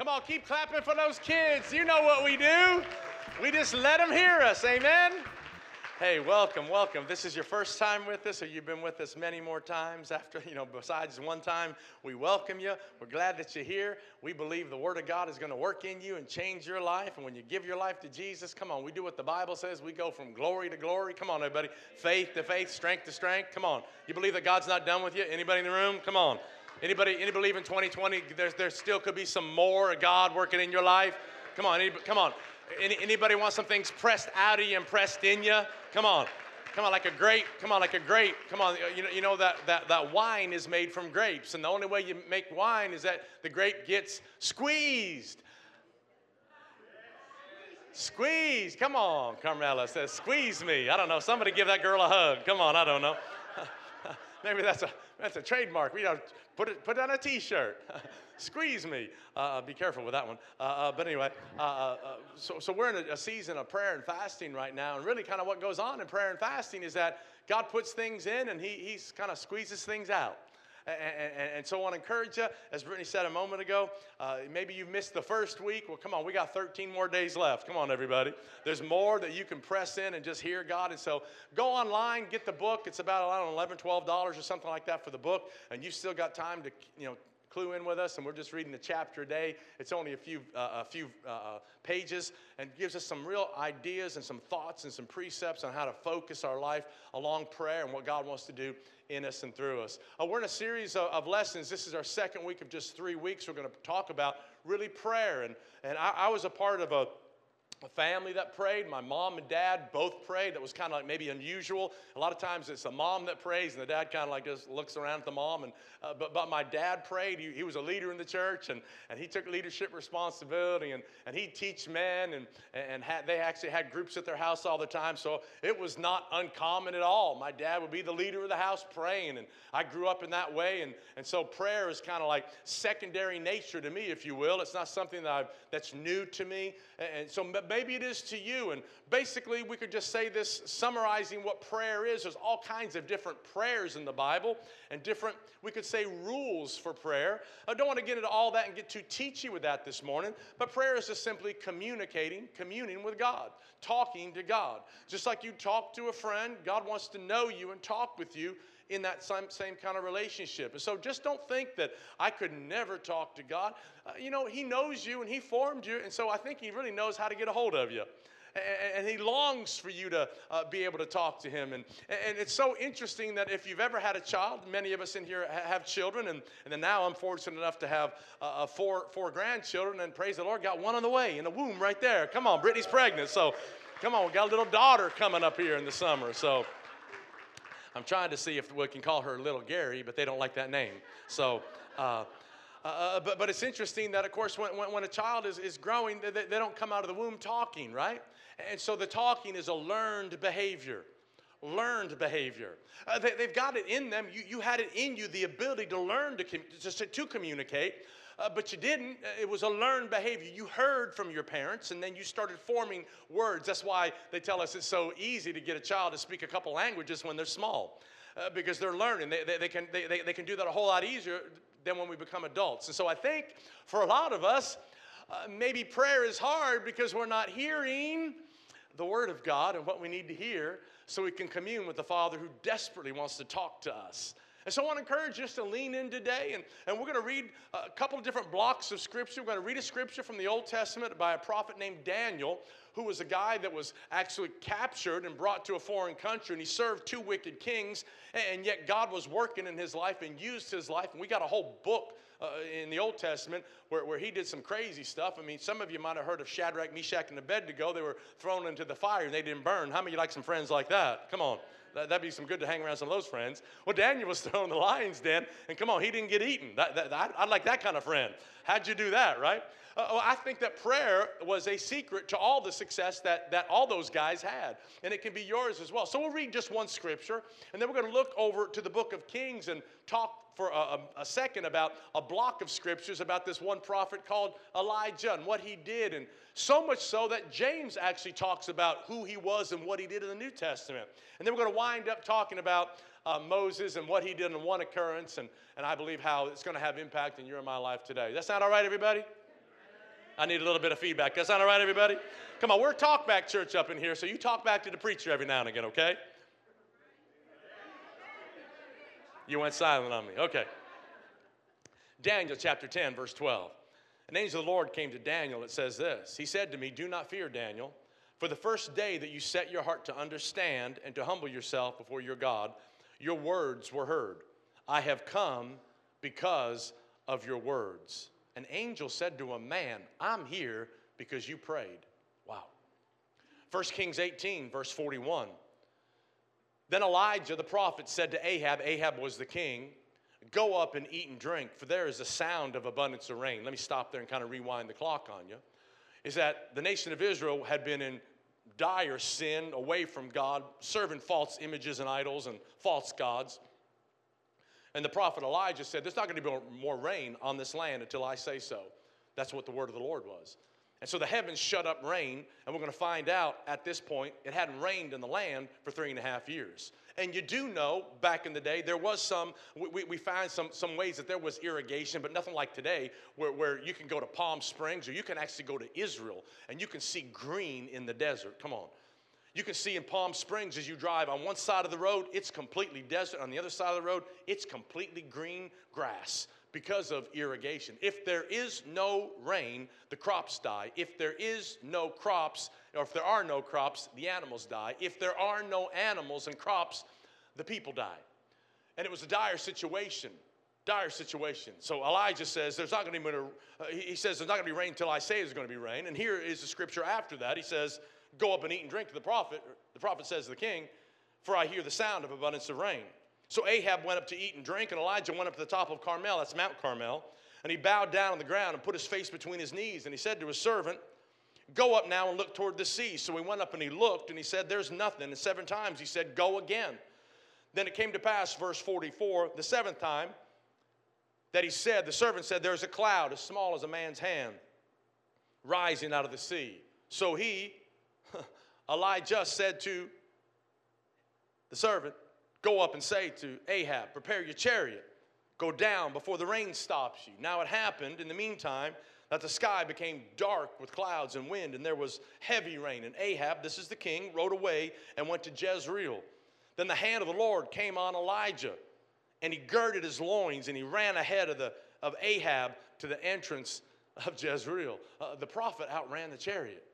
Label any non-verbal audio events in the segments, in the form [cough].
Come on, keep clapping for those kids. You know what we do. We just let them hear us. Amen. Hey, welcome, welcome. This is your first time with us, or you've been with us many more times after, you know, besides one time. We welcome you. We're glad that you're here. We believe the Word of God is going to work in you and change your life. And when you give your life to Jesus, come on, we do what the Bible says. We go from glory to glory. Come on, everybody. Faith to faith, strength to strength. Come on. You believe that God's not done with you? Anybody in the room? Come on. Anybody, any believe in 2020 there's, there still could be some more God working in your life? Come on, come on. Any, anybody want some things pressed out of you and pressed in you? Come on. Come on, like a grape. Come on, like a grape. Come on. You know, you know that, that, that wine is made from grapes. And the only way you make wine is that the grape gets squeezed. Squeeze. Come on, Carmela says, squeeze me. I don't know. Somebody give that girl a hug. Come on, I don't know. [laughs] Maybe that's a that's a trademark. We don't put it put on a T-shirt. [laughs] Squeeze me. Uh, uh, be careful with that one. Uh, uh but anyway, uh, so so we're in a, a season of prayer and fasting right now, and really kind of what goes on in prayer and fasting is that God puts things in and He He's kind of squeezes things out. And, and, so I want to encourage you, as Brittany said a moment ago, uh, maybe you missed the first week. Well, come on, we got 13 more days left. Come on, everybody. There's more that you can press in and just hear God. And so go online, get the book. It's about, I don't know, $11, $12 or something like that for the book. And you've still got time to, you know, clue in with us, and we're just reading the chapter a day. It's only a few, uh, a few uh, uh, pages and gives us some real ideas and some thoughts and some precepts on how to focus our life along prayer and what God wants to do in us and through us. Uh, we're in a series of, of, lessons. This is our second week of just three weeks. We're going to talk about really prayer. And, and I, I was a part of a a family that prayed. My mom and dad both prayed. That was kind of like maybe unusual. A lot of times it's the mom that prays, and the dad kind of like just looks around at the mom. And uh, but but my dad prayed. He, he was a leader in the church, and, and he took leadership responsibility, and, and he'd teach men, and and had, they actually had groups at their house all the time. So it was not uncommon at all. My dad would be the leader of the house praying, and I grew up in that way. And and so prayer is kind of like secondary nature to me, if you will. It's not something that I've, that's new to me. And so maybe it is to you. And basically, we could just say this summarizing what prayer is. There's all kinds of different prayers in the Bible and different, we could say, rules for prayer. I don't want to get into all that and get too teachy with that this morning, but prayer is just simply communicating, communing with God, talking to God. Just like you talk to a friend, God wants to know you and talk with you in that same, same kind of relationship. And so just don't think that I could never talk to God. Uh, you know, He knows you and He formed you, and so I think He really knows how to get a hold of you. And, he longs for you to uh, be able to talk to him. And, and it's so interesting that if you've ever had a child, many of us in here have children, and, and then now I'm fortunate enough to have uh, four, four grandchildren, and praise the Lord, got one on the way in the womb right there. Come on, Brittany's pregnant. So come on, we got a little daughter coming up here in the summer. So I'm trying to see if we can call her Little Gary, but they don't like that name. So, uh, uh, uh, but, but it's interesting that, of course, when, when, when a child is, is growing, they, they don't come out of the womb talking, right? And so the talking is a learned behavior. Learned behavior. Uh, they, have got it in them. You, you had it in you, the ability to learn to, to, to communicate uh, but you didn't. Uh, it was a learned behavior. You heard from your parents, and then you started forming words. That's why they tell us it's so easy to get a child to speak a couple languages when they're small, uh, because they're learning. They, they, they can, they, they, they can do that a whole lot easier than when we become adults. And so I think for a lot of us, uh, maybe prayer is hard because we're not hearing the Word of God and what we need to hear so we can commune with the Father who desperately wants to talk to us. And so I want to encourage us to lean in today, and, and we're going to read a couple of different blocks of scripture. We're going to read a scripture from the Old Testament by a prophet named Daniel, who was a guy that was actually captured and brought to a foreign country, and he served two wicked kings, and yet God was working in his life and used his life. And we got a whole book uh, in the Old Testament where, where he did some crazy stuff. I mean, some of you might have heard of Shadrach, Meshach, and Abednego. They were thrown into the fire and they didn't burn. How many of you like some friends like that? Come on. That'd be some good to hang around some of those friends. Well, Daniel was [laughs] thrown in the lion's den, and come on, he didn't get eaten. That, that, I'd like that kind of friend. How'd you do that, right? Uh, I think that prayer was a secret to all the success that, that all those guys had, and it can be yours as well. So we'll read just one scripture, and then we're going to look over to the book of Kings and talk for a, a, second about a block of scriptures about this one prophet called Elijah and what he did. And so much so that James actually talks about who he was and what he did in the New Testament. And then we're going to wind up talking about uh, Moses and what he did in one occurrence. And, and I believe how it's going to have impact in your and my life today. That's not all right, everybody? I need a little bit of feedback. That sound all right, everybody? Come on, we're a talkback church up in here, so you talk back to the preacher every now and again, okay? You went silent on me. Okay. Daniel chapter 10, verse 12. An angel of the Lord came to Daniel. It says this He said to me, Do not fear, Daniel, for the first day that you set your heart to understand and to humble yourself before your God, your words were heard. I have come because of your words. An angel said to a man, I'm here because you prayed. Wow. 1 Kings 18, verse 41. Then Elijah the prophet said to Ahab, Ahab was the king, Go up and eat and drink, for there is a sound of abundance of rain. Let me stop there and kind of rewind the clock on you. Is that the nation of Israel had been in dire sin away from God, serving false images and idols and false gods. And the prophet Elijah said, There's not going to be more rain on this land until I say so. That's what the word of the Lord was. And so the heavens shut up rain, and we're going to find out at this point it hadn't rained in the land for three and a half years. And you do know back in the day, there was some, we, we find some, some ways that there was irrigation, but nothing like today where, where you can go to Palm Springs or you can actually go to Israel and you can see green in the desert. Come on. You can see in Palm Springs as you drive on one side of the road, it's completely desert. On the other side of the road, it's completely green grass because of irrigation. If there is no rain, the crops die. If there is no crops, or if there are no crops, the animals die. If there are no animals and crops, the people die. And it was a dire situation. Dire situation. So Elijah says, There's not going to be, uh, he says, There's not going to be rain until I say there's going to be rain. And here is the scripture after that. He says, Go up and eat and drink to the prophet. The prophet says to the king, For I hear the sound of abundance of rain. So Ahab went up to eat and drink, and Elijah went up to the top of Carmel, that's Mount Carmel, and he bowed down on the ground and put his face between his knees, and he said to his servant, Go up now and look toward the sea. So he went up and he looked, and he said, There's nothing. And seven times he said, Go again. Then it came to pass, verse 44, the seventh time, that he said, The servant said, There's a cloud as small as a man's hand rising out of the sea. So he, Elijah, said to the servant, Go up and say to Ahab, Prepare your chariot, go down before the rain stops you. Now it happened in the meantime that the sky became dark with clouds and wind, and there was heavy rain. And Ahab, this is the king, rode away and went to Jezreel. Then the hand of the Lord came on Elijah, and he girded his loins, and he ran ahead of, the, of Ahab to the entrance of Jezreel. Uh, the prophet outran the chariot.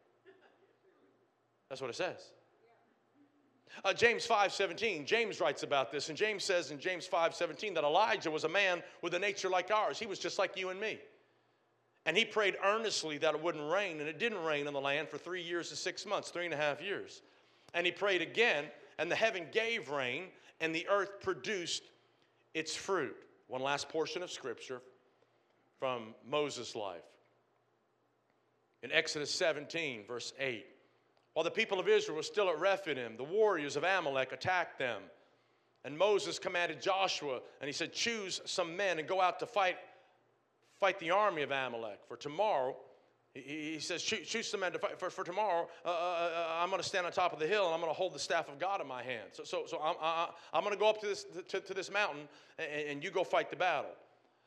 That's what it says. Uh, James 5 17, James writes about this, and James says in James 5 17 that Elijah was a man with a nature like ours. He was just like you and me. And he prayed earnestly that it wouldn't rain, and it didn't rain on the land for three years and six months, three and a half years. And he prayed again, and the heaven gave rain, and the earth produced its fruit. One last portion of scripture from Moses' life. In Exodus 17, verse 8. While the people of Israel were still at Rephidim, the warriors of Amalek attacked them. And Moses commanded Joshua, and he said, Choose some men and go out to fight, fight the army of Amalek. For tomorrow, he, says, Choose some men to fight. For, for tomorrow, uh, uh, uh I'm going to stand on top of the hill and I'm going to hold the staff of God in my hand. So, so, so I'm, I, am going to go up to this, to, to this mountain and, and you go fight the battle.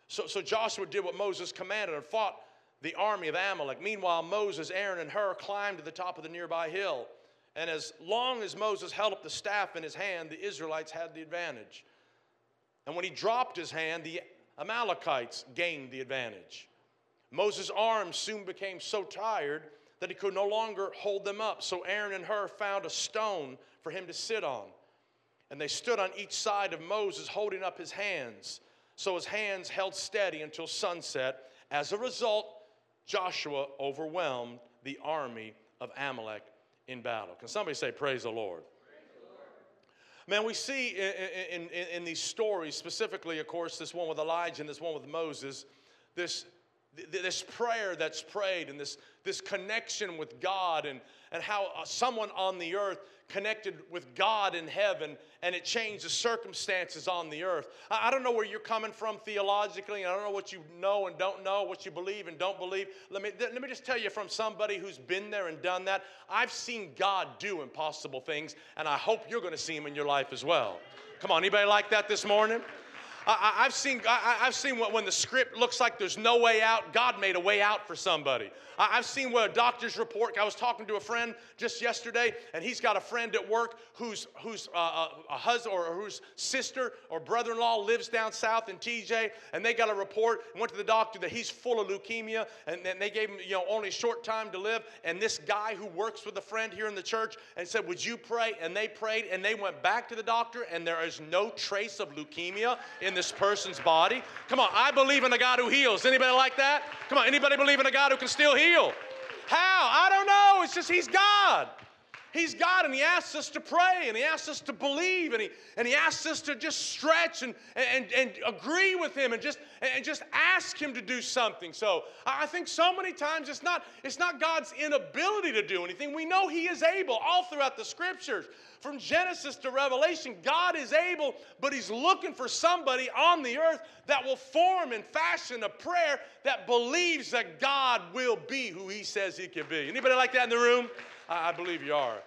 So, so Joshua did what Moses commanded and fought the army of Amalek. Meanwhile, Moses, Aaron, and Hur climbed to the top of the nearby hill. And as long as Moses held up the staff in his hand, the Israelites had the advantage. And when he dropped his hand, the Amalekites gained the advantage. Moses' arms soon became so tired that he could no longer hold them up. So Aaron and Hur found a stone for him to sit on. And they stood on each side of Moses, holding up his hands. So his hands held steady until sunset. As a result, Joshua overwhelmed the army of Amalek in battle. Can somebody say, Praise the Lord? Man, we see in, in, in, these stories, specifically, of course, this one with Elijah and this one with Moses, this, this prayer that's prayed and this, this connection with God, and, and how uh, someone on the earth connected with God in heaven and it changed the circumstances on the earth. I don't know where you're coming from theologically, I don't know what you know and don't know, what you believe and don't believe. Let me, let me just tell you from somebody who's been there and done that, I've seen God do impossible things, and I hope you're going to see them in your life as well. Come on, anybody like that this morning? I, have seen, I, have seen when the script looks like there's no way out, God made a way out for somebody. I, have seen what a doctor's report, I was talking to a friend just yesterday, and he's got a friend at work whose, whose uh, a, a husband or whose sister or brother in law lives down south in TJ, and they got a report went to the doctor that he's full of leukemia, and, and they gave him you know, only a short time to live. And this guy who works with a friend here in the church and said, Would you pray? And they prayed, and they went back to the doctor, and there is no trace of leukemia in this person's body. Come on, I believe in a God who heals. Anybody like that? Come on, anybody believe in a God who can still heal? How? I don't know. It's just He's God. He's God, and He asks us to pray, and He asks us to believe, and He, and he asks us to just stretch and, and, and agree with Him and just, and just ask Him to do something. So I think so many times it's not, it's not God's inability to do anything. We know He is able all throughout the scriptures. From Genesis to Revelation, God is able, but He's looking for somebody on the earth that will form and fashion a prayer that believes that God will be who He says He can be. Anybody like that in the room? I, believe you are.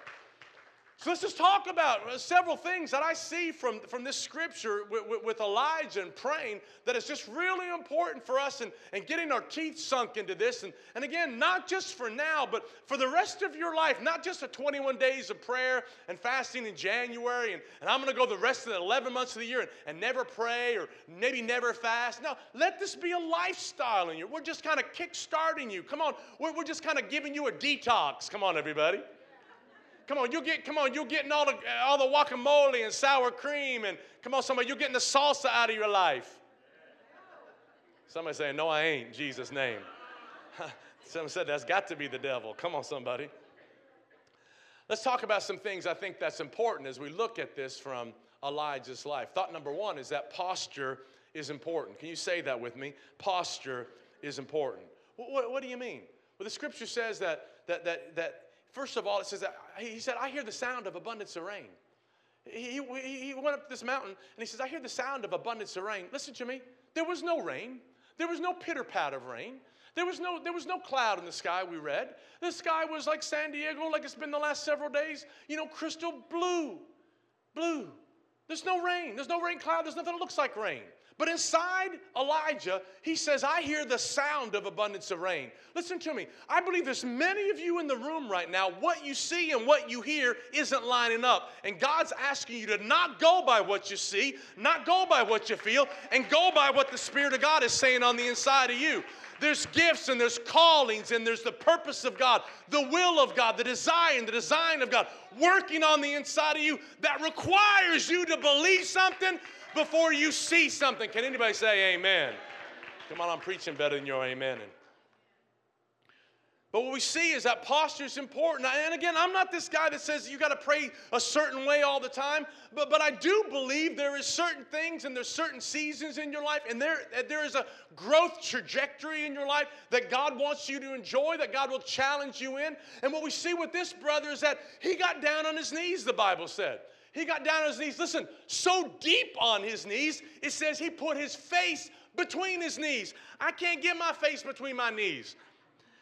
So let's just talk about uh, several things that I see from, from this scripture with, with, with, Elijah and praying that is just really important for us and, and getting our teeth sunk into this. And, and again, not just for now, but for the rest of your life, not just the 21 days of prayer and fasting in January, and, and I'm going to go the rest of the 11 months of the year and, and never pray or maybe never fast. No, let this be a lifestyle in you. We're just kind of kick starting you. Come on, we're, we're just kind of giving you a detox. Come on, everybody. Come on, you get, come on, you're getting all the, all the guacamole and sour cream, and come on, somebody, you're getting the salsa out of your life. Somebody saying, No, I ain't, Jesus' name. [laughs] Someone said that's got to be the devil. Come on, somebody. Let's talk about some things I think that's important as we look at this from Elijah's life. Thought number one is that posture is important. Can you say that with me? Posture is important. What, what, what do you mean? Well, the scripture says that, that, that, that First of all, it says that he said, I hear the sound of abundance of rain. He, he, went up this mountain and he says, I hear the sound of abundance of rain. Listen to me. There was no rain. There was no pitter pat of rain. There was, no, there was no cloud in the sky, we read. The sky was like San Diego, like it's been the last several days, you know, crystal blue. Blue. There's no rain. There's no rain cloud. There's nothing that looks like rain. But inside Elijah, he says, I hear the sound of abundance of rain. Listen to me. I believe there's many of you in the room right now, what you see and what you hear isn't lining up. And God's asking you to not go by what you see, not go by what you feel, and go by what the Spirit of God is saying on the inside of you. There's gifts and there's callings and there's the purpose of God, the will of God, the design, the design of God working on the inside of you that requires you to believe something before you see something. Can anybody say amen? Come on, I'm preaching better than your amen. But what we see is that posture is important. And again, I'm not this guy that says you got to pray a certain way all the time, but, but I do believe there is certain things and there's certain seasons in your life, and there, there is a growth trajectory in your life that God wants you to enjoy, that God will challenge you in. And what we see with this brother is that he got down on his knees, the Bible said. He got down on his knees. Listen, so deep on his knees, it says he put his face between his knees. I can't get my face between my knees.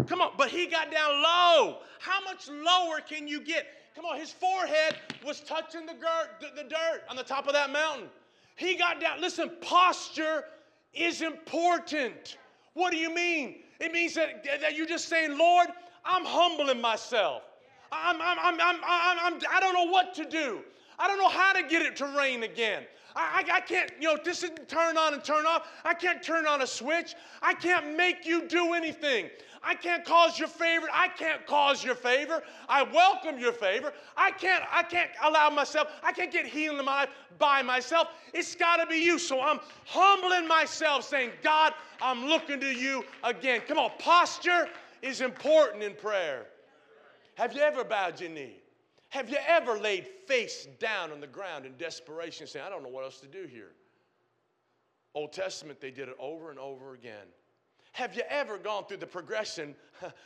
Come on, but he got down low. How much lower can you get? Come on, his forehead was touching the dirt, the, the dirt on the top of that mountain. He got down. Listen, posture is important. What do you mean? It means that, that you're just saying, Lord, I'm humbling myself. I'm, I'm, I'm, I'm, I'm, I'm, I don't know what to do. I don't know how to get it to rain again. I, I, I, can't, you know, this isn't turn on and turn off. I can't turn on a switch. I can't make you do anything. I can't cause your favor. I can't cause your favor. I welcome your favor. I can't, I can't allow myself, I can't get healing in my life by myself. It's got to be you. So I'm humbling myself, saying, God, I'm looking to you again. Come on, posture is important in prayer. Have you ever bowed your knee? Have you ever laid face down on the ground in desperation saying, I don't know what else to do here? Old Testament, they did it over and over again. Have you ever gone through the progression? [laughs]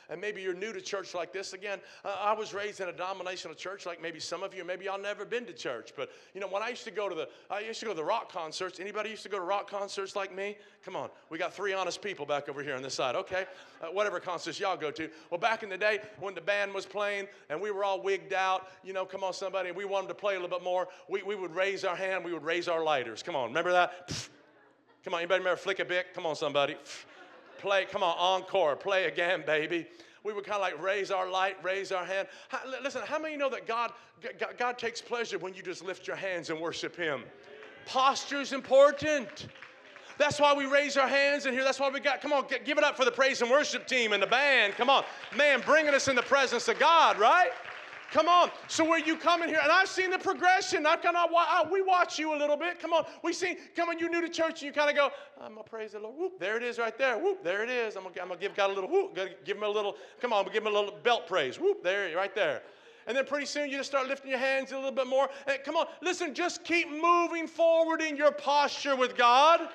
And maybe you're new to church like this. Again, uh, I was raised in a denominational church like maybe some of you. Maybe y'all never been to church. But you know, when I used to go to the, I used to go to the rock concerts. Anybody used to go to rock concerts like me? Come on, we got three honest people back over here on this side. Okay, uh, whatever concerts y'all go to. Well, back in the day when the band was playing and we were all wigged out, you know, come on, somebody, we wanted to play a little bit more, we, we would raise our hand. We would raise our lighters. Come on, remember that? Come on, anybody remember Flick a Bic? Come on, somebody. Play, come on, encore, play again, baby. We would kind of like raise our light, raise our hand. How, listen, how many know that God, God, God takes pleasure when you just lift your hands and worship Him? Posture is important. That's why we raise our hands in here. That's why we got, come on, give it up for the praise and worship team and the band. Come on. Man, bringing us in the presence of God, right? Come on. So where you come in here, and I've seen the progression. I've kind of we watch you a little bit. Come on. We see. Come on. You new to church, and you kind of go, I'm gonna praise the Lord. Whoop. There it is, right there. Whoop. There it is. I'm gonna, I'm gonna give God a little whoop. Give him a little. Come on. Gonna Give him a little belt praise. Whoop. There, right there. And then pretty soon you just start lifting your hands a little bit more. And come on, listen, just keep moving forward in your posture with God.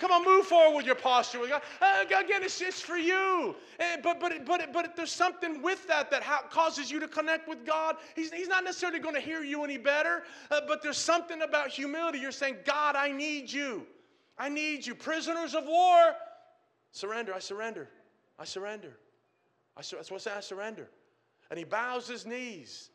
Come on, move forward with your posture with God. Uh, again, it's just for you. Uh, but, but, but, but there's something with that that ha- causes you to connect with God. He's, he's not necessarily going to hear you any better, uh, but there's something about humility. You're saying, God, I need you. I need you. Prisoners of war, surrender. I surrender. I surrender. I sur- that's what I say, I surrender. And he bows his knees.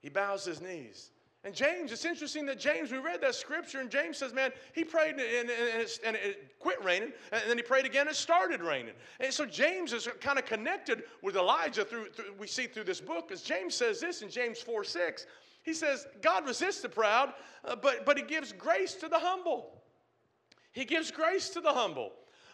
He bows his knees. And James, it's interesting that James, we read that scripture, and James says, man, he prayed and, and, and, and, it quit raining, and then he prayed again, and it started raining. And so James is kind of connected with Elijah through, through we see through this book, because James says this in James 4 6. He says, God resists the proud, uh, but, but he gives grace to the humble. He gives grace to the humble.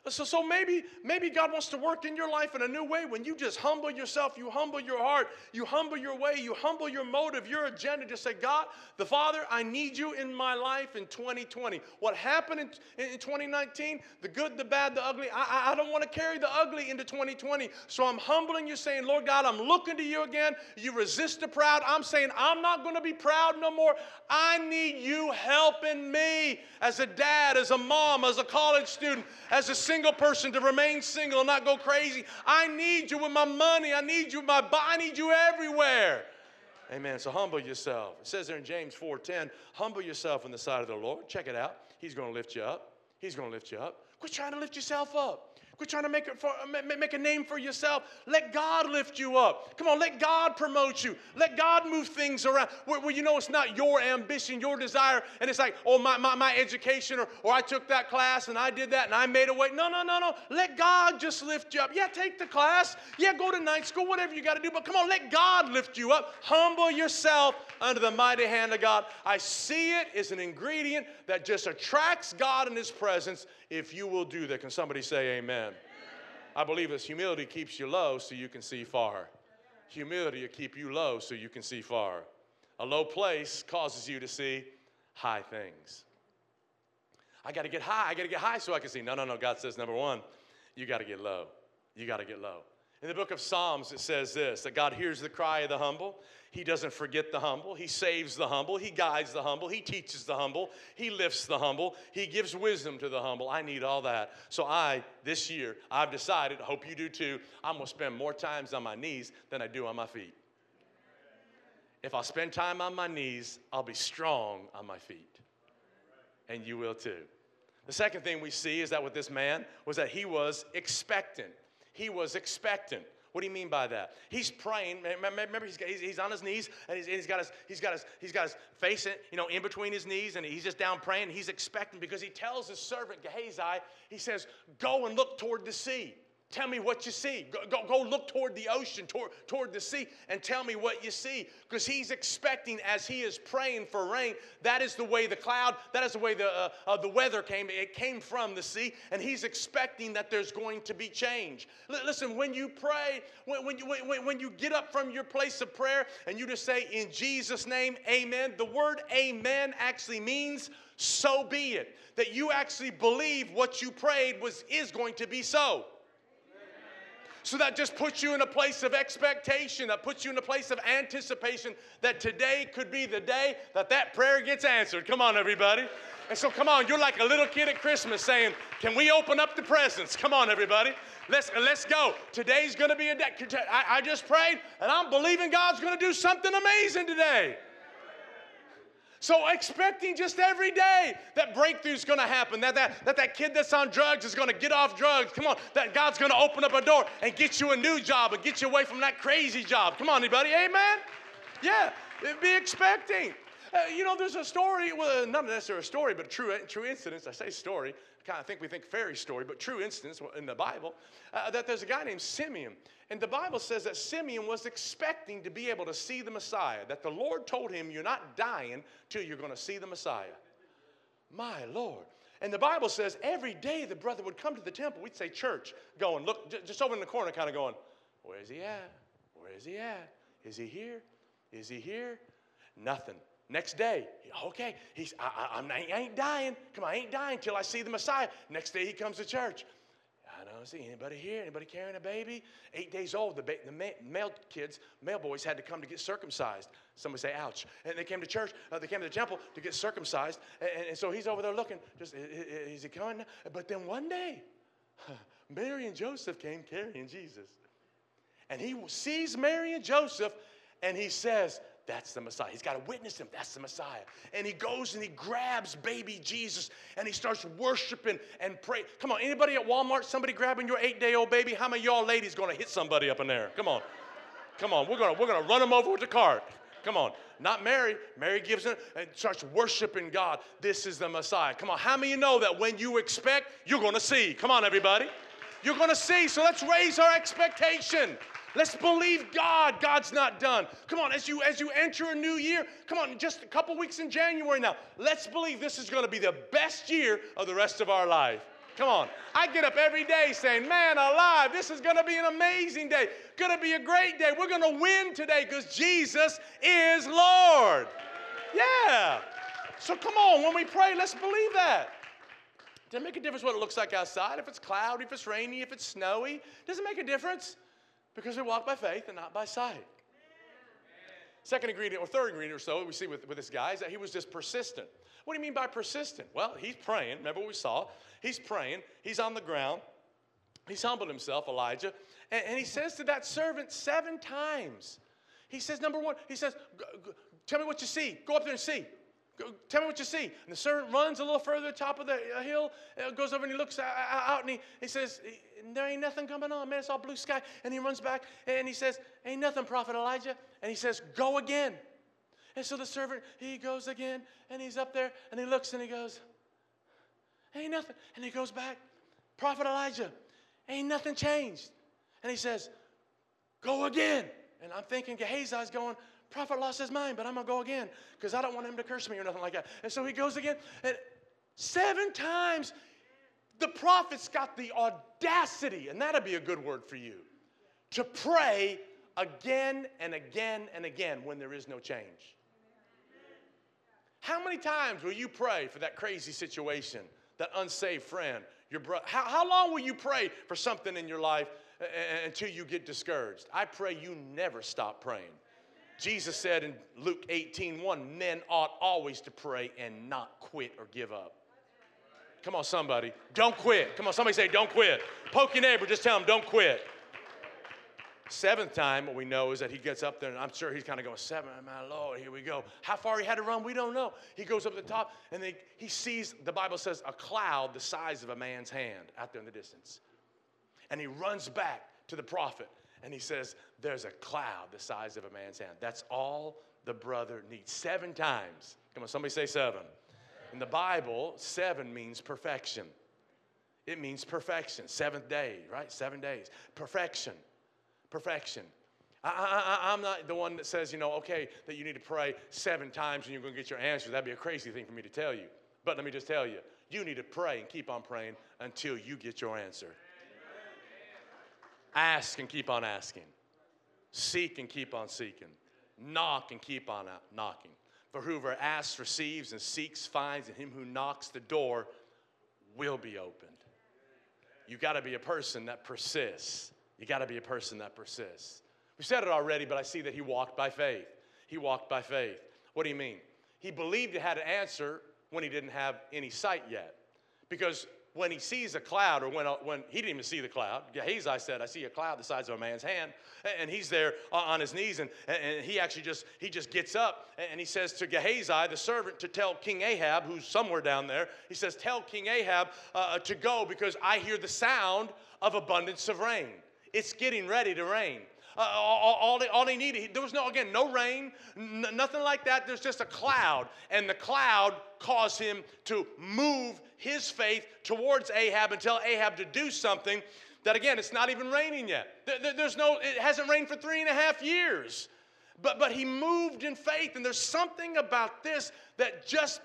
So, so maybe, maybe God wants to work in your life in a new way when you just humble yourself, you humble your heart, you humble your way, you humble your motive, your agenda. Just say, God, the Father, I need you in my life in 2020. What happened in, in 2019, the good, the bad, the ugly, I, I don't want to carry the ugly into 2020. So I'm humbling you, saying, Lord God, I'm looking to you again. You resist the proud. I'm saying, I'm not going to be proud no more. I need you helping me as a dad, as a mom, as a college student, as a single person to remain single and not go crazy. I need you with my money. I need you with my body. I need you everywhere. Amen. So humble yourself. It says there in James 4:10, humble yourself in the sight of the Lord. Check it out. He's going to lift you up. He's going to lift you up. Quit trying to lift yourself up. Quit trying to make, for, make a name for yourself. Let God lift you up. Come on, let God promote you. Let God move things around where, where you know it's not your ambition, your desire, and it's like, oh, my, my, my education, or, or I took that class and I did that and I made a way. No, no, no, no. Let God just lift you up. Yeah, take the class. Yeah, go to night school, whatever you got to do, but come on, let God lift you up. Humble yourself under the mighty hand of God. I see it as an ingredient that just attracts God in His presence if you will do that. Can somebody say amen? I believe this humility keeps you low so you can see far. Humility will keep you low so you can see far. A low place causes you to see high things. I got to get high. I got to get high so I can see. No, no, no. God says, number one, you got to get low. You got to get low. In the book of Psalms, it says this that God hears the cry of the humble he doesn't forget the humble. He saves the humble. He guides the humble. He teaches the humble. He lifts the humble. He gives wisdom to the humble. I need all that. So I, this year, I've decided, I hope you do too, I'm going to spend more times on my knees than I do on my feet. If I spend time on my knees, I'll be strong on my feet. And you will too. The second thing we see is that with this man was that he was expectant. He was expectant. What do you mean by that? He's praying. Remember, he's, he's on his knees and he's, he's, got his, he's, got his, he's got his face, in, you know, in between his knees, and he's just down praying. He's expecting because he tells his servant Gehazi, he says, "Go and look toward the sea." Tell me what you see. Go, go, go, look toward the ocean, toward, toward the sea, and tell me what you see. Because he's expecting, as he is praying for rain, that is the way the cloud, that is the way the, uh, uh, the weather came. It came from the sea, and he's expecting that there's going to be change. L- listen, when you pray, when, when, you, when, when you get up from your place of prayer and you just say, In Jesus' name, amen, the word amen actually means so be it. That you actually believe what you prayed was, is going to be so. So that just puts you in a place of expectation, that puts you in a place of anticipation that today could be the day that that prayer gets answered. Come on, everybody. And so, come on, you're like a little kid at Christmas saying, Can we open up the presents? Come on, everybody. Let's, let's go. Today's going to be a day. I, I just prayed, and I'm believing God's going to do something amazing today. So expecting just every day that breakthrough's gonna happen, that that, that, that kid that's on drugs is gonna get off drugs. Come on, that God's gonna open up a door and get you a new job and get you away from that crazy job. Come on, anybody? Amen? Yeah, be expecting. Uh, you know, there's a story, well, not necessarily a story, but a true, true incident. I say story, kind of think we think fairy story, but true instance in the Bible, uh, that there's a guy named Simeon. And the Bible says that Simeon was expecting to be able to see the Messiah, that the Lord told him, You're not dying till you're going to see the Messiah. My Lord. And the Bible says every day the brother would come to the temple. We'd say church, going, look, just over in the corner, kind of going, Where is he at? Where is he at? Is he here? Is he here? Nothing. Next day, okay, he's, I, I, I ain't dying. Come on, I ain't dying till I see the Messiah. Next day, he comes to church. See anybody here. Anybody carrying a baby? Eight days old. The, ba- the ma- male kids, male boys, had to come to get circumcised. Somebody say, "Ouch!" And they came to church. Uh, they came to the temple to get circumcised. And, and, and so he's over there looking. Just is he coming? But then one day, [laughs] Mary and Joseph came carrying Jesus, and he sees Mary and Joseph, and he says, that's the Messiah. He's got to witness him. That's the Messiah. And he goes and he grabs baby Jesus and he starts worshiping and pray. Come on, anybody at Walmart, somebody grabbing your eight day old baby? How many y'all ladies going to hit somebody up in there? Come on. Come on, we're going to we're gonna run them over with the cart. Come on. Not Mary. Mary gives it and starts worshiping God. This is the Messiah. Come on. How many you know that when you expect, you're going to see? Come on, everybody. You're going to see. So let's raise our expectation. Let's believe God. God's not done. Come on, as you as you enter a new year, come on, just a couple weeks in January now. Let's believe this is going to be the best year of the rest of our life. Come on. I get up every day saying, Man alive, this is going to be an amazing day. Going to be a great day. We're going to win today because Jesus is Lord. Yeah. So come on, when we pray, let's believe that. Doesn't make a difference what it looks like outside. If it's cloudy, if it's rainy, if it's snowy, doesn't make a difference. Because we walk by faith and not by sight. Second ingredient, or third ingredient or so, we see with, with this guy is that he was just persistent. What do you mean by persistent? Well, he's praying. Remember what we saw? He's praying. He's on the ground. He's humbled himself, Elijah. And, and he says to that servant seven times. He says, number one, he says, Tell me what you see. Go up there and see. Tell me what you see. And the servant runs a little further, top of the uh, hill, uh, goes over and he looks out and he, he says, There ain't nothing coming on, man. It's all blue sky. And he runs back and he says, Ain't nothing, Prophet Elijah. And he says, Go again. And so the servant, he goes again and he's up there and he looks and he goes, Ain't nothing. And he goes back, Prophet Elijah, ain't nothing changed. And he says, Go again. And I'm thinking Gehazi's going, prophet lost his mind, but I'm going to go again because I don't want him to curse me or nothing like that. And so he goes again. And seven times the prophet's got the audacity, and that'd be a good word for you, to pray again and again and again when there is no change. How many times will you pray for that crazy situation, that unsaved friend, your brother? How, how long will you pray for something in your life until you get discouraged? I pray you never stop praying. Jesus said in Luke 18 1, men ought always to pray and not quit or give up. Come on, somebody. Don't quit. Come on, somebody say, don't quit. Poke your neighbor, just tell him, don't quit. Seventh time, what we know is that he gets up there, and I'm sure he's kind of going, Seven, my Lord, here we go. How far he had to run, we don't know. He goes up to the top, and they, he sees, the Bible says, a cloud the size of a man's hand out there in the distance. And he runs back to the prophet, and he says, There's a cloud the size of a man's hand. That's all the brother needs. Seven times. Come on, somebody say seven. In the Bible, seven means perfection. It means perfection. Seventh day, right? Seven days. Perfection. Perfection. I, am not the one that says, you know, okay, that you need to pray seven times and you're going to get your answer. That'd be a crazy thing for me to tell you. But let me just tell you, you need to pray and keep on praying until you get your answer. Ask and keep on asking. Seek and keep on seeking. Knock and keep on knocking. For whoever asks receives and seeks finds, and him who knocks the door will be opened. You got to be a person that persists. You got to be a person that persists. We said it already, but I see that he walked by faith. He walked by faith. What do you mean? He believed he had an answer when he didn't have any sight yet. Because when he sees a cloud, or when, uh, when he didn't even see the cloud, Gehazi said, I see a cloud the size of a man's hand. And he's there on his knees, and, and he actually just, he just gets up, and he says to Gehazi, the servant, to tell King Ahab, who's somewhere down there, he says, tell King Ahab uh, uh, to go because I hear the sound of abundance of rain. It's getting ready to rain. Uh, all, all, they, all needed, there was no, again, no rain, n- nothing like that. There's just a cloud. And the cloud caused him to move his faith towards Ahab and tell Ahab to do something that, again, it's not even raining yet. There, there's no, it hasn't rained for three and a half years. But, but he moved in faith. And there's something about this that just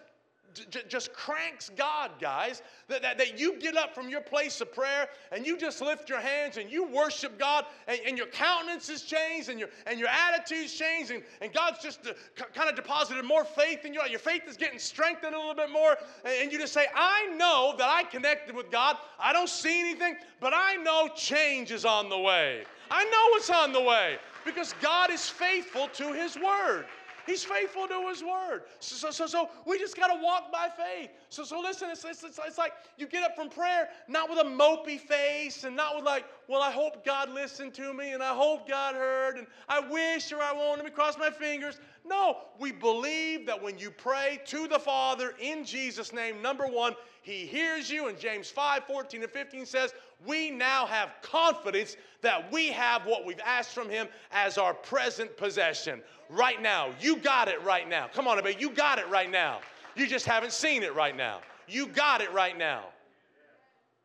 just cranks God, guys. That, that, that you get up from your place of prayer and you just lift your hands and you worship God and, and your countenance is changed and your, and your attitude's changed and, and God's just uh, kind of deposited more faith in you. Your faith is getting strengthened a little bit more. And, and you just say, I know that I connected with God. I don't see anything, but I know change is on the way. I know it's on the way because God is faithful to His word. He's faithful to his word. So, so, so, so we just got to walk by faith. So, so listen, it's, it's, it's, it's, like you get up from prayer, not with a mopey face and not with like, well, I hope God listened to me and I hope God heard and I wish or I won't. Let me cross my fingers. No, we believe that when you pray to the Father in Jesus' name, number one, he hears you. And James 5 14 and 15 says, We now have confidence that we have what we've asked from him as our present possession. Right now. You got it right now. Come on, everybody. You got it right now. You just haven't seen it right now. You got it right now.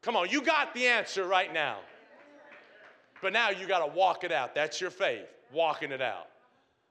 Come on, you got the answer right now. But now you got to walk it out. That's your faith, walking it out.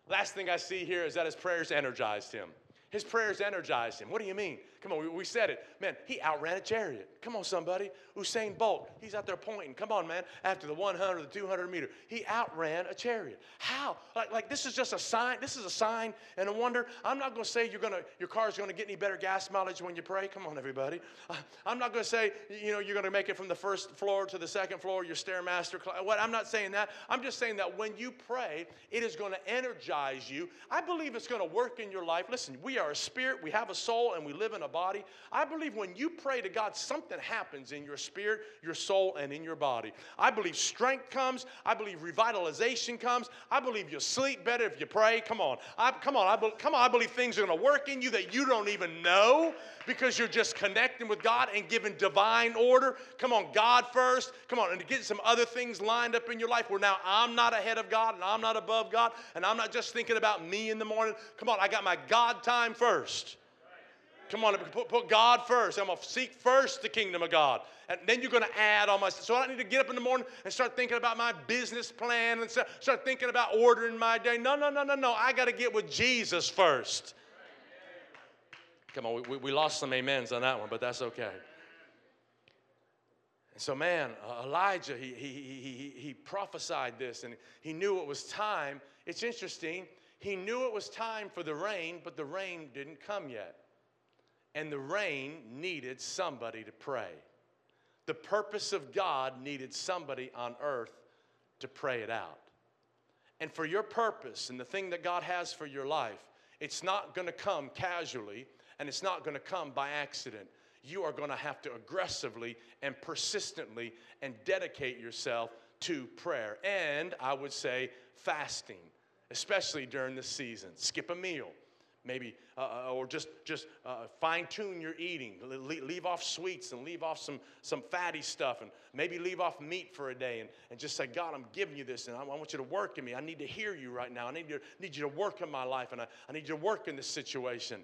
Last thing I see here is that his prayers energized him. His prayers energized him. What do you mean? Come on, we, we, said it. Man, he outran a chariot. Come on, somebody. Usain Bolt, he's out there pointing. Come on, man. After the 100, the 200 meter, he outran a chariot. How? Like, like this is just a sign. This is a sign and a wonder. I'm not going to say you're gonna, your car's going to get any better gas mileage when you pray. Come on, everybody. Uh, I'm not going to say, you know, you're going to make it from the first floor to the second floor, your Stairmaster. What? I'm not saying that. I'm just saying that when you pray, it is going to energize you. I believe it's going to work in your life. Listen, we are a spirit, we have a soul, and we live in a body. I believe when you pray to God, something happens in your spirit, your soul, and in your body. I believe strength comes. I believe revitalization comes. I believe you'll sleep better if you pray. Come on. I, come on. I be, come on. I believe things are going to work in you that you don't even know because you're just connecting with God and giving divine order. Come on, God first. Come on, and to get some other things lined up in your life where now I'm not ahead of God and I'm not above God and I'm not just thinking about me in the morning. Come on, I got my God time first. Come on, put, put God first. I'm going to seek first the kingdom of God. And then you're going to add all my. So I don't need to get up in the morning and start thinking about my business plan and start, start thinking about ordering my day. No, no, no, no, no. I got to get with Jesus first. Come on, we, we lost some amens on that one, but that's okay. So, man, Elijah, he, he, he, he prophesied this and he knew it was time. It's interesting. He knew it was time for the rain, but the rain didn't come yet and the rain needed somebody to pray. The purpose of God needed somebody on earth to pray it out. And for your purpose and the thing that God has for your life, it's not going to come casually and it's not going to come by accident. You are going to have to aggressively and persistently and dedicate yourself to prayer. And I would say fasting, especially during this season. Skip a meal maybe, uh, uh, or just, just uh, fine tune your eating. Le- leave off sweets and leave off some, some fatty stuff and maybe leave off meat for a day and, and just say, God, I'm giving you this and I, I want you to work in me. I need to hear you right now. I need you, need you to work in my life and I, I need you to work in this situation.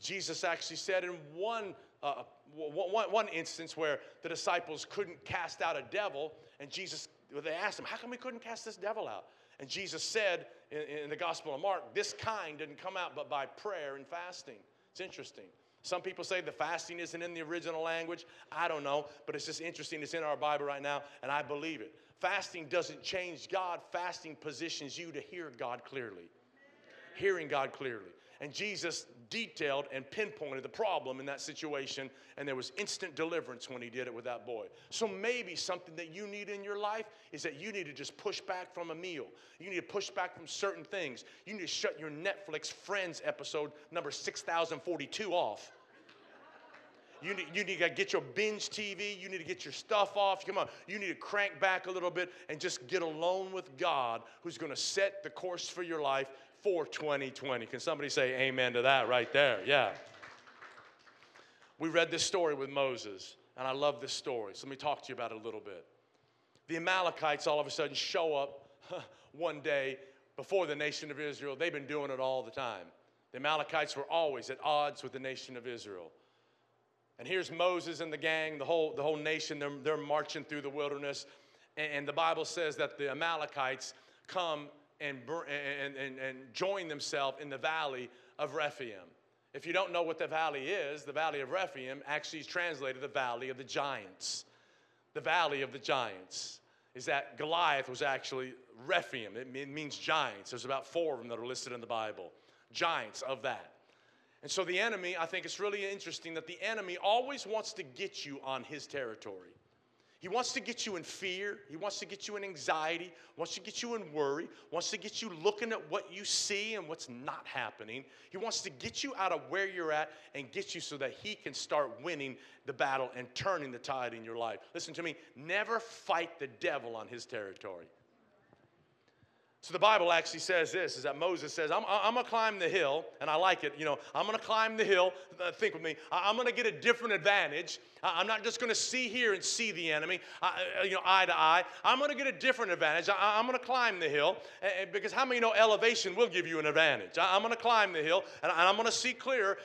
Jesus actually said in one, uh, one, one instance where the disciples couldn't cast out a devil, and Jesus, they asked him, How come we couldn't cast this devil out? And Jesus said in, in, the Gospel of Mark, this kind didn't come out but by prayer and fasting. It's interesting. Some people say the fasting isn't in the original language. I don't know, but it's just interesting. It's in our Bible right now, and I believe it. Fasting doesn't change God, fasting positions you to hear God clearly. Hearing God clearly. And Jesus detailed and pinpointed the problem in that situation, and there was instant deliverance when he did it with that boy. So maybe something that you need in your life is that you need to just push back from a meal. You need to push back from certain things. You need to shut your Netflix Friends episode number 6042 off. You need, you need to get your binge TV. You need to get your stuff off. Come on. You need to crank back a little bit and just get alone with God, who's going to set the course for your life for 2020. Can somebody say amen to that right there? Yeah. We read this story with Moses, and I love this story. So let me talk to you about it a little bit. The Amalekites all of a sudden show up [laughs] one day before the nation of Israel. They've been doing it all the time. The Amalekites were always at odds with the nation of Israel. And here's Moses and the gang, the whole, the whole nation, they're, they're marching through the wilderness. And, and the Bible says that the Amalekites come and, and, and, and join themselves in the valley of Rephaim. If you don't know what the valley is, the valley of Rephaim actually is translated the valley of the giants. The valley of the giants is that Goliath was actually Rephaim. It means giants. There's about four of them that are listed in the Bible. Giants of that. And so the enemy, I think it's really interesting that the enemy always wants to get you on his territory. He wants to get you in fear. He wants to get you in anxiety, wants to get you in worry, wants to get you looking at what you see and what's not happening. He wants to get you out of where you're at and get you so that he can start winning the battle and turning the tide in your life. Listen to me, never fight the devil on his territory. So the Bible actually says this is that Moses says, I'm, I'm going to climb the hill, and I like it. You know, I'm going to climb the hill. Uh, think with me. I'm going to get a different advantage. I'm not just going to see here and see the enemy, uh, you know, eye to eye. I'm going to get a different advantage. I'm going to climb the hill because how many know elevation will give you an advantage? I'm going to climb the hill and I'm going to see clear.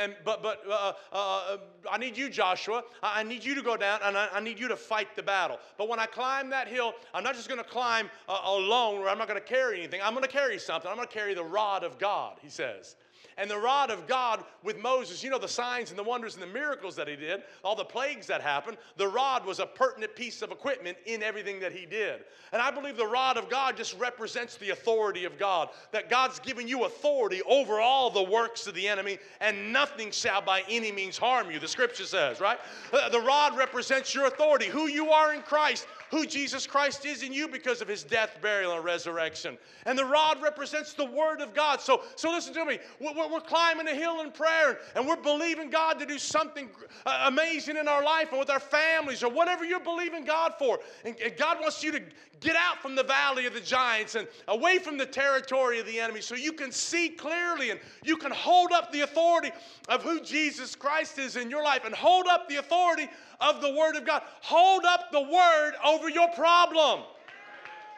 And, but but uh, uh, I need you, Joshua. I need you to go down and I, need you to fight the battle. But when I climb that hill, I'm not just going to climb uh, alone, or I'm not going to carry anything. I'm going to carry something. I'm going to carry the rod of God, he says. And the rod of God with Moses, you know, the signs and the wonders and the miracles that he did, all the plagues that happened, the rod was a pertinent piece of equipment in everything that he did. And I believe the rod of God just represents the authority of God, that God's given you authority over all the works of the enemy, and nothing shall by any means harm you, the scripture says, right? Uh, the rod represents your authority, who you are in Christ who Jesus Christ is in you because of his death, burial, and resurrection. And the rod represents the word of God. So, so listen to me. We're, we're climbing a hill in prayer and we're believing God to do something uh, amazing in our life and with our families or whatever you're believing God for. And, and God wants you to get out from the valley of the giants and away from the territory of the enemy so you can see clearly and you can hold up the authority of who Jesus Christ is in your life and hold up the authority of the Word of God. Hold up the Word over your problem.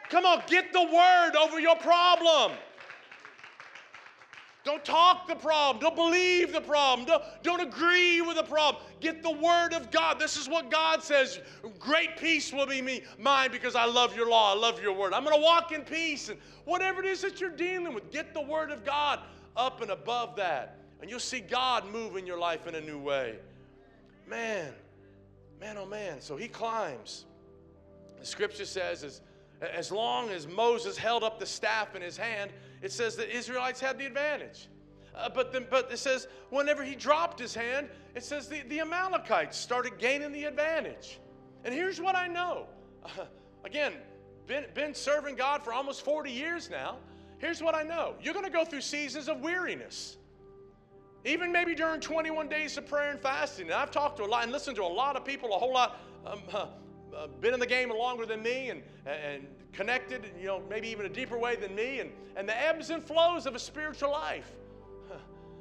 Come on, get the Word over your problem. Don't talk the problem. Don't believe the problem. Don't, don't agree with the problem. Get the word of God. This is what God says. Great peace will be me, mine because I love your law. I love your word. I'm going to walk in peace. And whatever it is that you're dealing with, get the word of God up and above that. And you'll see God move in your life in a new way. Man, Man, oh man. So he climbs. The scripture says, as, as long as Moses held up the staff in his hand, it says that Israelites had the advantage. Uh, but, then, but it says, whenever he dropped his hand, it says the, the Amalekites started gaining the advantage. And here's what I know. Uh, [laughs] again, been, been serving God for almost 40 years now. Here's what I know. You're going to go through seasons of weariness. Even maybe during 21 days of prayer and fasting. And I've talked to a lot and listened to a lot of people, a whole lot, um, [laughs] uh, been in the game longer than me and, and connected, you know, maybe even a deeper way than me. And, and the ebbs and flows of a spiritual life. [laughs]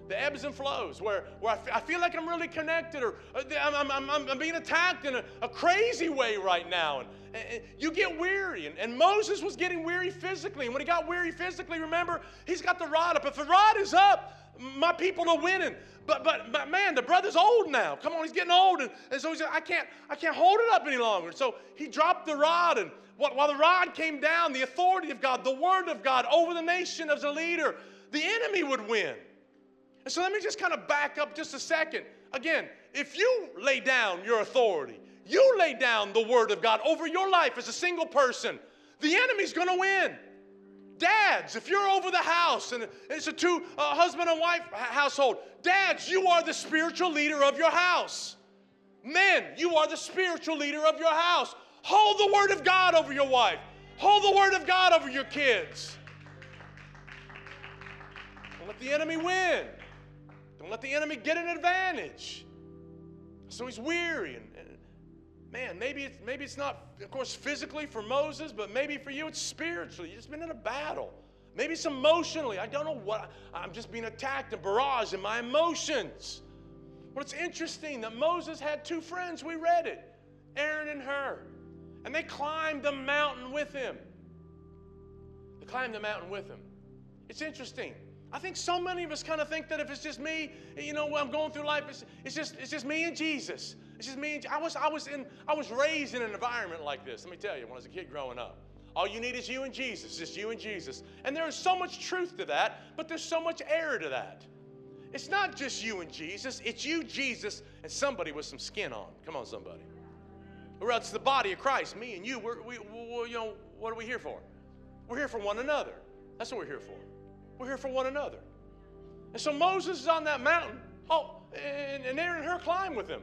The ebbs and flows where, where I, f- I feel like I'm really connected or uh, I'm, I'm, I'm, I'm being attacked in a, a, crazy way right now. And, and you get weary. And, and Moses was getting weary physically. And when he got weary physically, remember, he's got the rod up. If the rod is up, my people are winning. But, but, but man, the brother's old now. Come on, he's getting old. And, and so he said, I can't, I can't hold it up any longer. So he dropped the rod. And while the rod came down, the authority of God, the word of God over the nation as a leader, the enemy would win. And so let me just kind of back up just a second. Again, if you lay down your authority, you lay down the word of God over your life as a single person, the enemy's going to win. Dads, if you're over the house and it's a two husband and wife household, dads, you are the spiritual leader of your house. Men, you are the spiritual leader of your house. Hold the word of God over your wife. Hold the word of God over your kids. Don't let the enemy win. Don't let the enemy get an advantage. So he's weary and, man, maybe it's, maybe it's not, of course, physically for Moses, but maybe for you it's spiritually. You've just been in a battle. Maybe it's emotionally. I don't know what. I'm just being attacked and barraged in my emotions. But it's interesting that Moses had two friends. We read it Aaron and Hur. And they climbed the mountain with him. They climbed the mountain with him. It's interesting. I think so many of us kind of think that if it's just me, you know, I'm going through life, it's, it's just it's just me and Jesus. It's just me I was I was in I was raised in an environment like this. Let me tell you, when I was a kid growing up. All you need is you and Jesus, just you and Jesus. And there is so much truth to that, but there's so much error to that. It's not just you and Jesus, it's you, Jesus, and somebody with some skin on. Come on, somebody. Or else the body of Christ, me and you, we're, we, we, you know, what are we here for? We're here for one another. That's what we're here for. We're here for one another. And so Moses is on that mountain. Oh, and, and Aaron and Hur climb with him.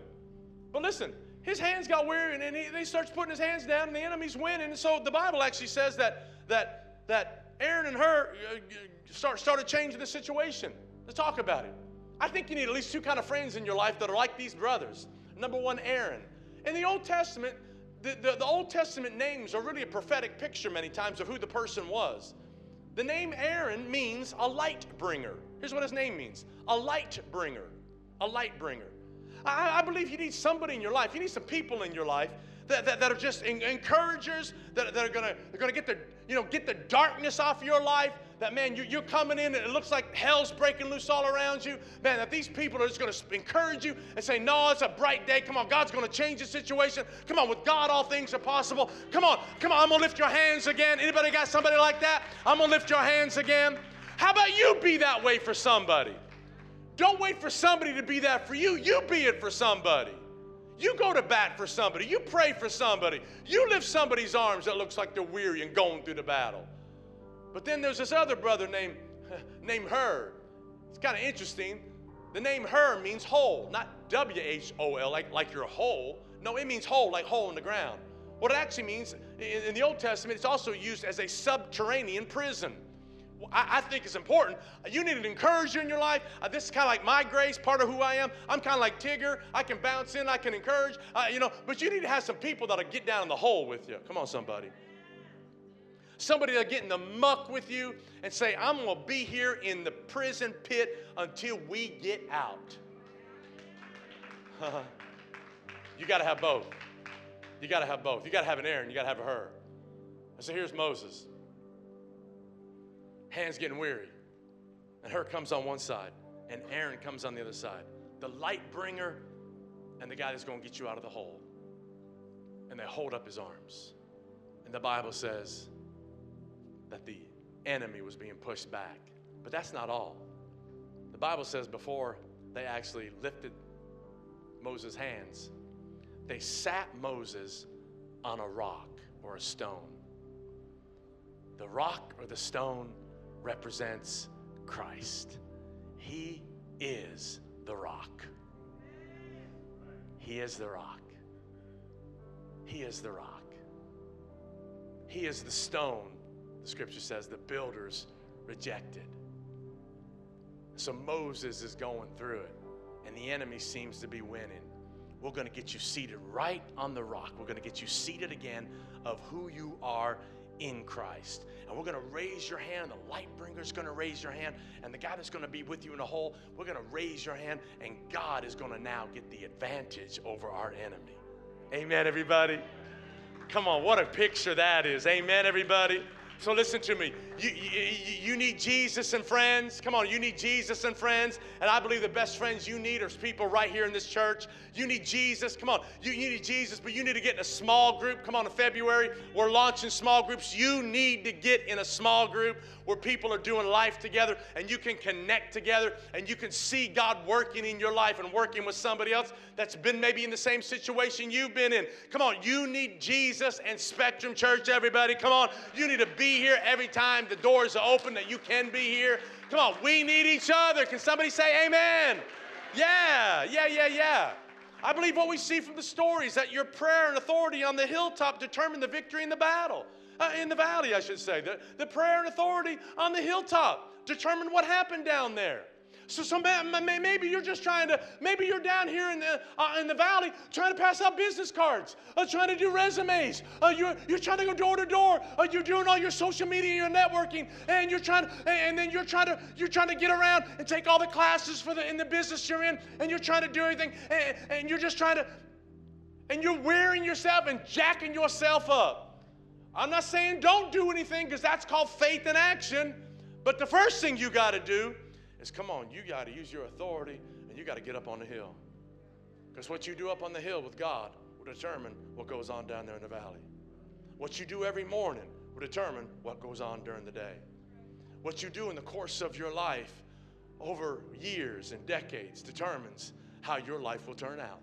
But listen, his hands got weary, and, he, he starts putting his hands down, and the enemy's winning. And so the Bible actually says that that that Aaron and Hur uh, start, started changing the situation. Let's talk about it. I think you need at least two kind of friends in your life that are like these brothers. Number one, Aaron. In the Old Testament, the, the, the Old Testament names are really a prophetic picture many times of who the person was. The name Aaron means a light bringer. Here's what his name means a light bringer. A light bringer. I, I believe you need somebody in your life. You need some people in your life that, that, that are just encouragers, that, that are gonna, they're gonna get the, you know, get the darkness off your life, that man, you, you're coming in and it looks like hell's breaking loose all around you. Man, that these people are just to encourage you and say, No, it's a bright day. Come on, God's to change the situation. Come on, with God, all things are possible. Come on, come on, I'm to lift your hands again. Anybody got somebody like that? I'm to lift your hands again. How about you be that way for somebody? Don't wait for somebody to be that for you. You be it for somebody. You go to bat for somebody. You pray for somebody. You lift somebody's arms that looks like they're weary and going through the battle. But then there's this other brother named, [laughs] named Hur. It's kind of interesting. The name Hur means hole, not W H O L, like, like you're a hole. No, it means hole, like hole in the ground. What it actually means in, in the Old Testament, it's also used as a subterranean prison. I, I, think it's important. You need an encourager in your life. Uh, this is kind of like my grace, part of who I am. I'm kind of like Tigger. I can bounce in, I can encourage, uh, you know, but you need to have some people that'll get down in the hole with you. Come on, somebody. Somebody that'll get in the muck with you and say, I'm going to be here in the prison pit until we get out. [laughs] you got to have both. You got to have both. You got to have an Aaron, you got to have a Hur. So here's Moses. Hands getting weary. And Hur comes on one side, and Aaron comes on the other side. The light bringer and the guy that's going to get you out of the hole. And they hold up his arms. And the Bible says, that the enemy was being pushed back. But that's not all. The Bible says before they actually lifted Moses' hands, they sat Moses on a rock or a stone. The rock or the stone represents Christ. He is the rock. He is the rock. He is the rock. He is the stone the scripture says the builders rejected. So Moses is going through it, and the enemy seems to be winning. We're going to get you seated right on the rock. We're going to get you seated again of who you are in Christ. And we're going to raise your hand. The light bringer is going to raise your hand. And the guy that's going to be with you in the hole, we're going to raise your hand. And God is going to now get the advantage over our enemy. Amen, everybody. Come on, what a picture that is. Amen, everybody. So listen to me. You, you, you, need Jesus and friends. Come on, you need Jesus and friends. And I believe the best friends you need are people right here in this church. You need Jesus. Come on, you, you need Jesus, but you need to get in a small group. Come on, in February, we're launching small groups. You need to get in a small group where people are doing life together and you can connect together and you can see God working in your life and working with somebody else that's been maybe in the same situation you've been in. Come on, you need Jesus and Spectrum Church, everybody. Come on, you need to be here every time the doors are open that you can be here. Come on, we need each other. Can somebody say amen? Yeah, yeah, yeah, yeah. I believe what we see from the stories that your prayer and authority on the hilltop determine the victory in the battle uh, in the valley, I should say. The, the prayer and authority on the hilltop determined what happened down there. So maybe you're just trying to, maybe you're down here in the, uh, in the valley trying to pass out business cards, uh, trying to do resumes. Uh, you're, you're trying to go door to door. Uh, you're doing all your social media, your networking, and you're trying, to, and then you're trying to, you're trying to get around and take all the classes for the in the business you're in, and you're trying to do everything, and, and you're just trying to, and you're wearing yourself and jacking yourself up. I'm not saying don't do anything because that's called faith in action. But the first thing you got to do is come on, you got to use your authority and you got to get up on the hill. Because what you do up on the hill with God will determine what goes on down there in the valley. What you do every morning will determine what goes on during the day. What you do in the course of your life over years and decades determines how your life will turn out.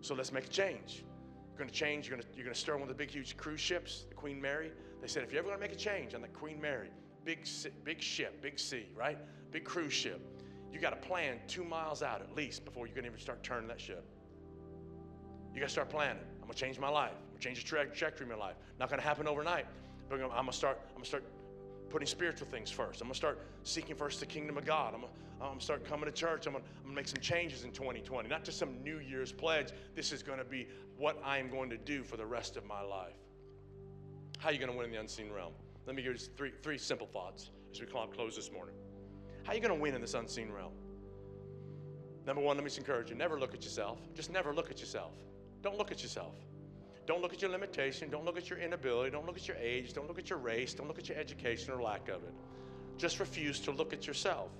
So let's make a change. You're going to change. You're going to, you're going to start one of the big, huge cruise ships, the Queen Mary. They said, if you're ever going to make a change on the Queen Mary, big, big ship, big sea, right? Big cruise ship, you got to plan two miles out at least before you can even start turning that ship. You got to start planning. I'm to change my life. I'm to change the trajectory of my life. Not to happen overnight, but I'm to start, I'm to start putting spiritual things first. I'm to start seeking first the kingdom of God. I'm going I'm to start coming to church. I'm going to make some changes in 2020. Not just some New Year's pledge. This is to be what I am going to do for the rest of my life. How are you to win in the unseen realm? Let me give you three, three simple thoughts as we close this morning. How are you going to win in this unseen realm? Number one, let me just encourage you never look at yourself. Just never look at yourself. Don't look at yourself. Don't look at your limitation. Don't look at your inability. Don't look at your age. Don't look at your race. Don't look at your education or lack of it. Just refuse to look at yourself.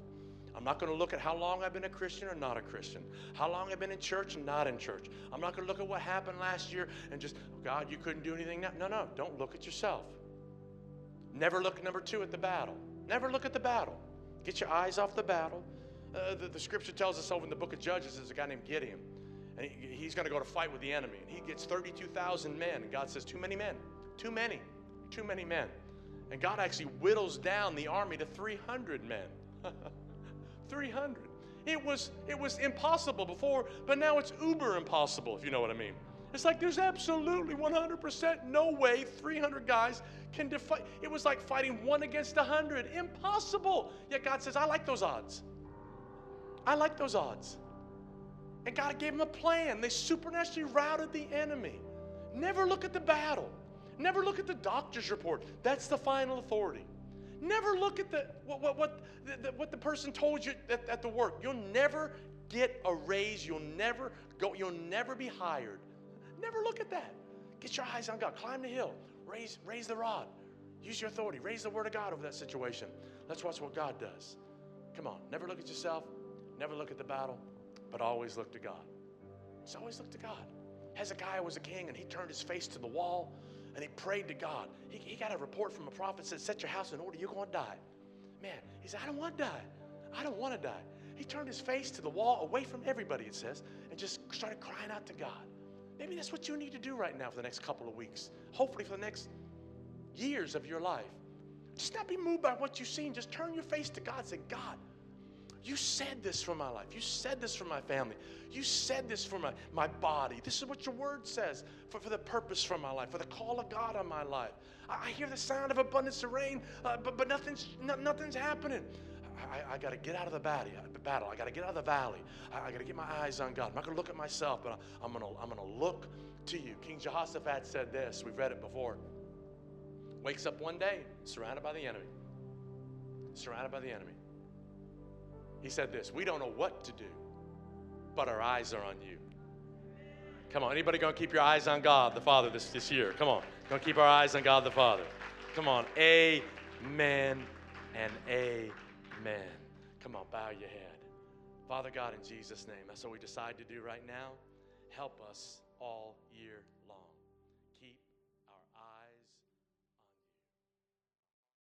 I'm not going to look at how long I've been a Christian or not a Christian, how long I've been in church and not in church. I'm not going to look at what happened last year and just, oh God, you couldn't do anything now. No, no, don't look at yourself. Never look, number two, at the battle. Never look at the battle. Get your eyes off the battle. Uh, the, the, scripture tells us over in the book of Judges, there's a guy named Gideon. And he, he's going to go to fight with the enemy. And he gets 32,000 men. And God says, Too many men. Too many. Too many men. And God actually whittles down the army to 300 men. [laughs] 300. It was, it was impossible before, but now it's uber impossible, if you know what I mean. It's like there's absolutely 100% no way 300 guys can defy. It was like fighting one against 100. Impossible. Yet God says, I like those odds. I like those odds. And God gave them a plan. They supernaturally routed the enemy. Never look at the battle. Never look at the doctor's report. That's the final authority. Never look at the, what, what, what, the, what the person told you at, at the work. You'll never get a raise. You'll never go, you'll never be hired. Never look at that. Get your eyes on God. Climb the hill. Raise, raise the rod. Use your authority. Raise the word of God over that situation. Let's watch what God does. Come on. Never look at yourself. Never look at the battle, but always look to God. Always look to God. Hezekiah was a king and he turned his face to the wall and he prayed to God. He, he got a report from a prophet that said, Set your house in order, you're going to die. Man, he said, I don't want to die. I don't want to die. He turned his face to the wall, away from everybody, it says, and just started crying out to God. Maybe that's what you need to do right now for the next couple of weeks. Hopefully, for the next years of your life. Just not be moved by what you've seen. Just turn your face to God. and Say, God, you said this for my life. You said this for my family. You said this for my, my body. This is what your word says for, for the purpose for my life, for the call of God on my life. I, I hear the sound of abundance of rain, uh, but, but nothing's, no, nothing's happening. I, I got to get out of the battle. Uh, battle. I got to get out of the valley. I, I got to get my eyes on God. I'm not going to look at myself, but I, I'm going to I'm going to look to you. King Jehoshaphat said this. We've read it before. Wakes up one day, surrounded by the enemy. Surrounded by the enemy. He said this We don't know what to do, but our eyes are on you. Come on, anybody gonna keep your eyes on God the Father this, this year? Come on, gonna keep our eyes on God the Father. Come on, amen and amen. Come on, bow your head. Father God, in Jesus' name, that's what we decide to do right now. Help us all year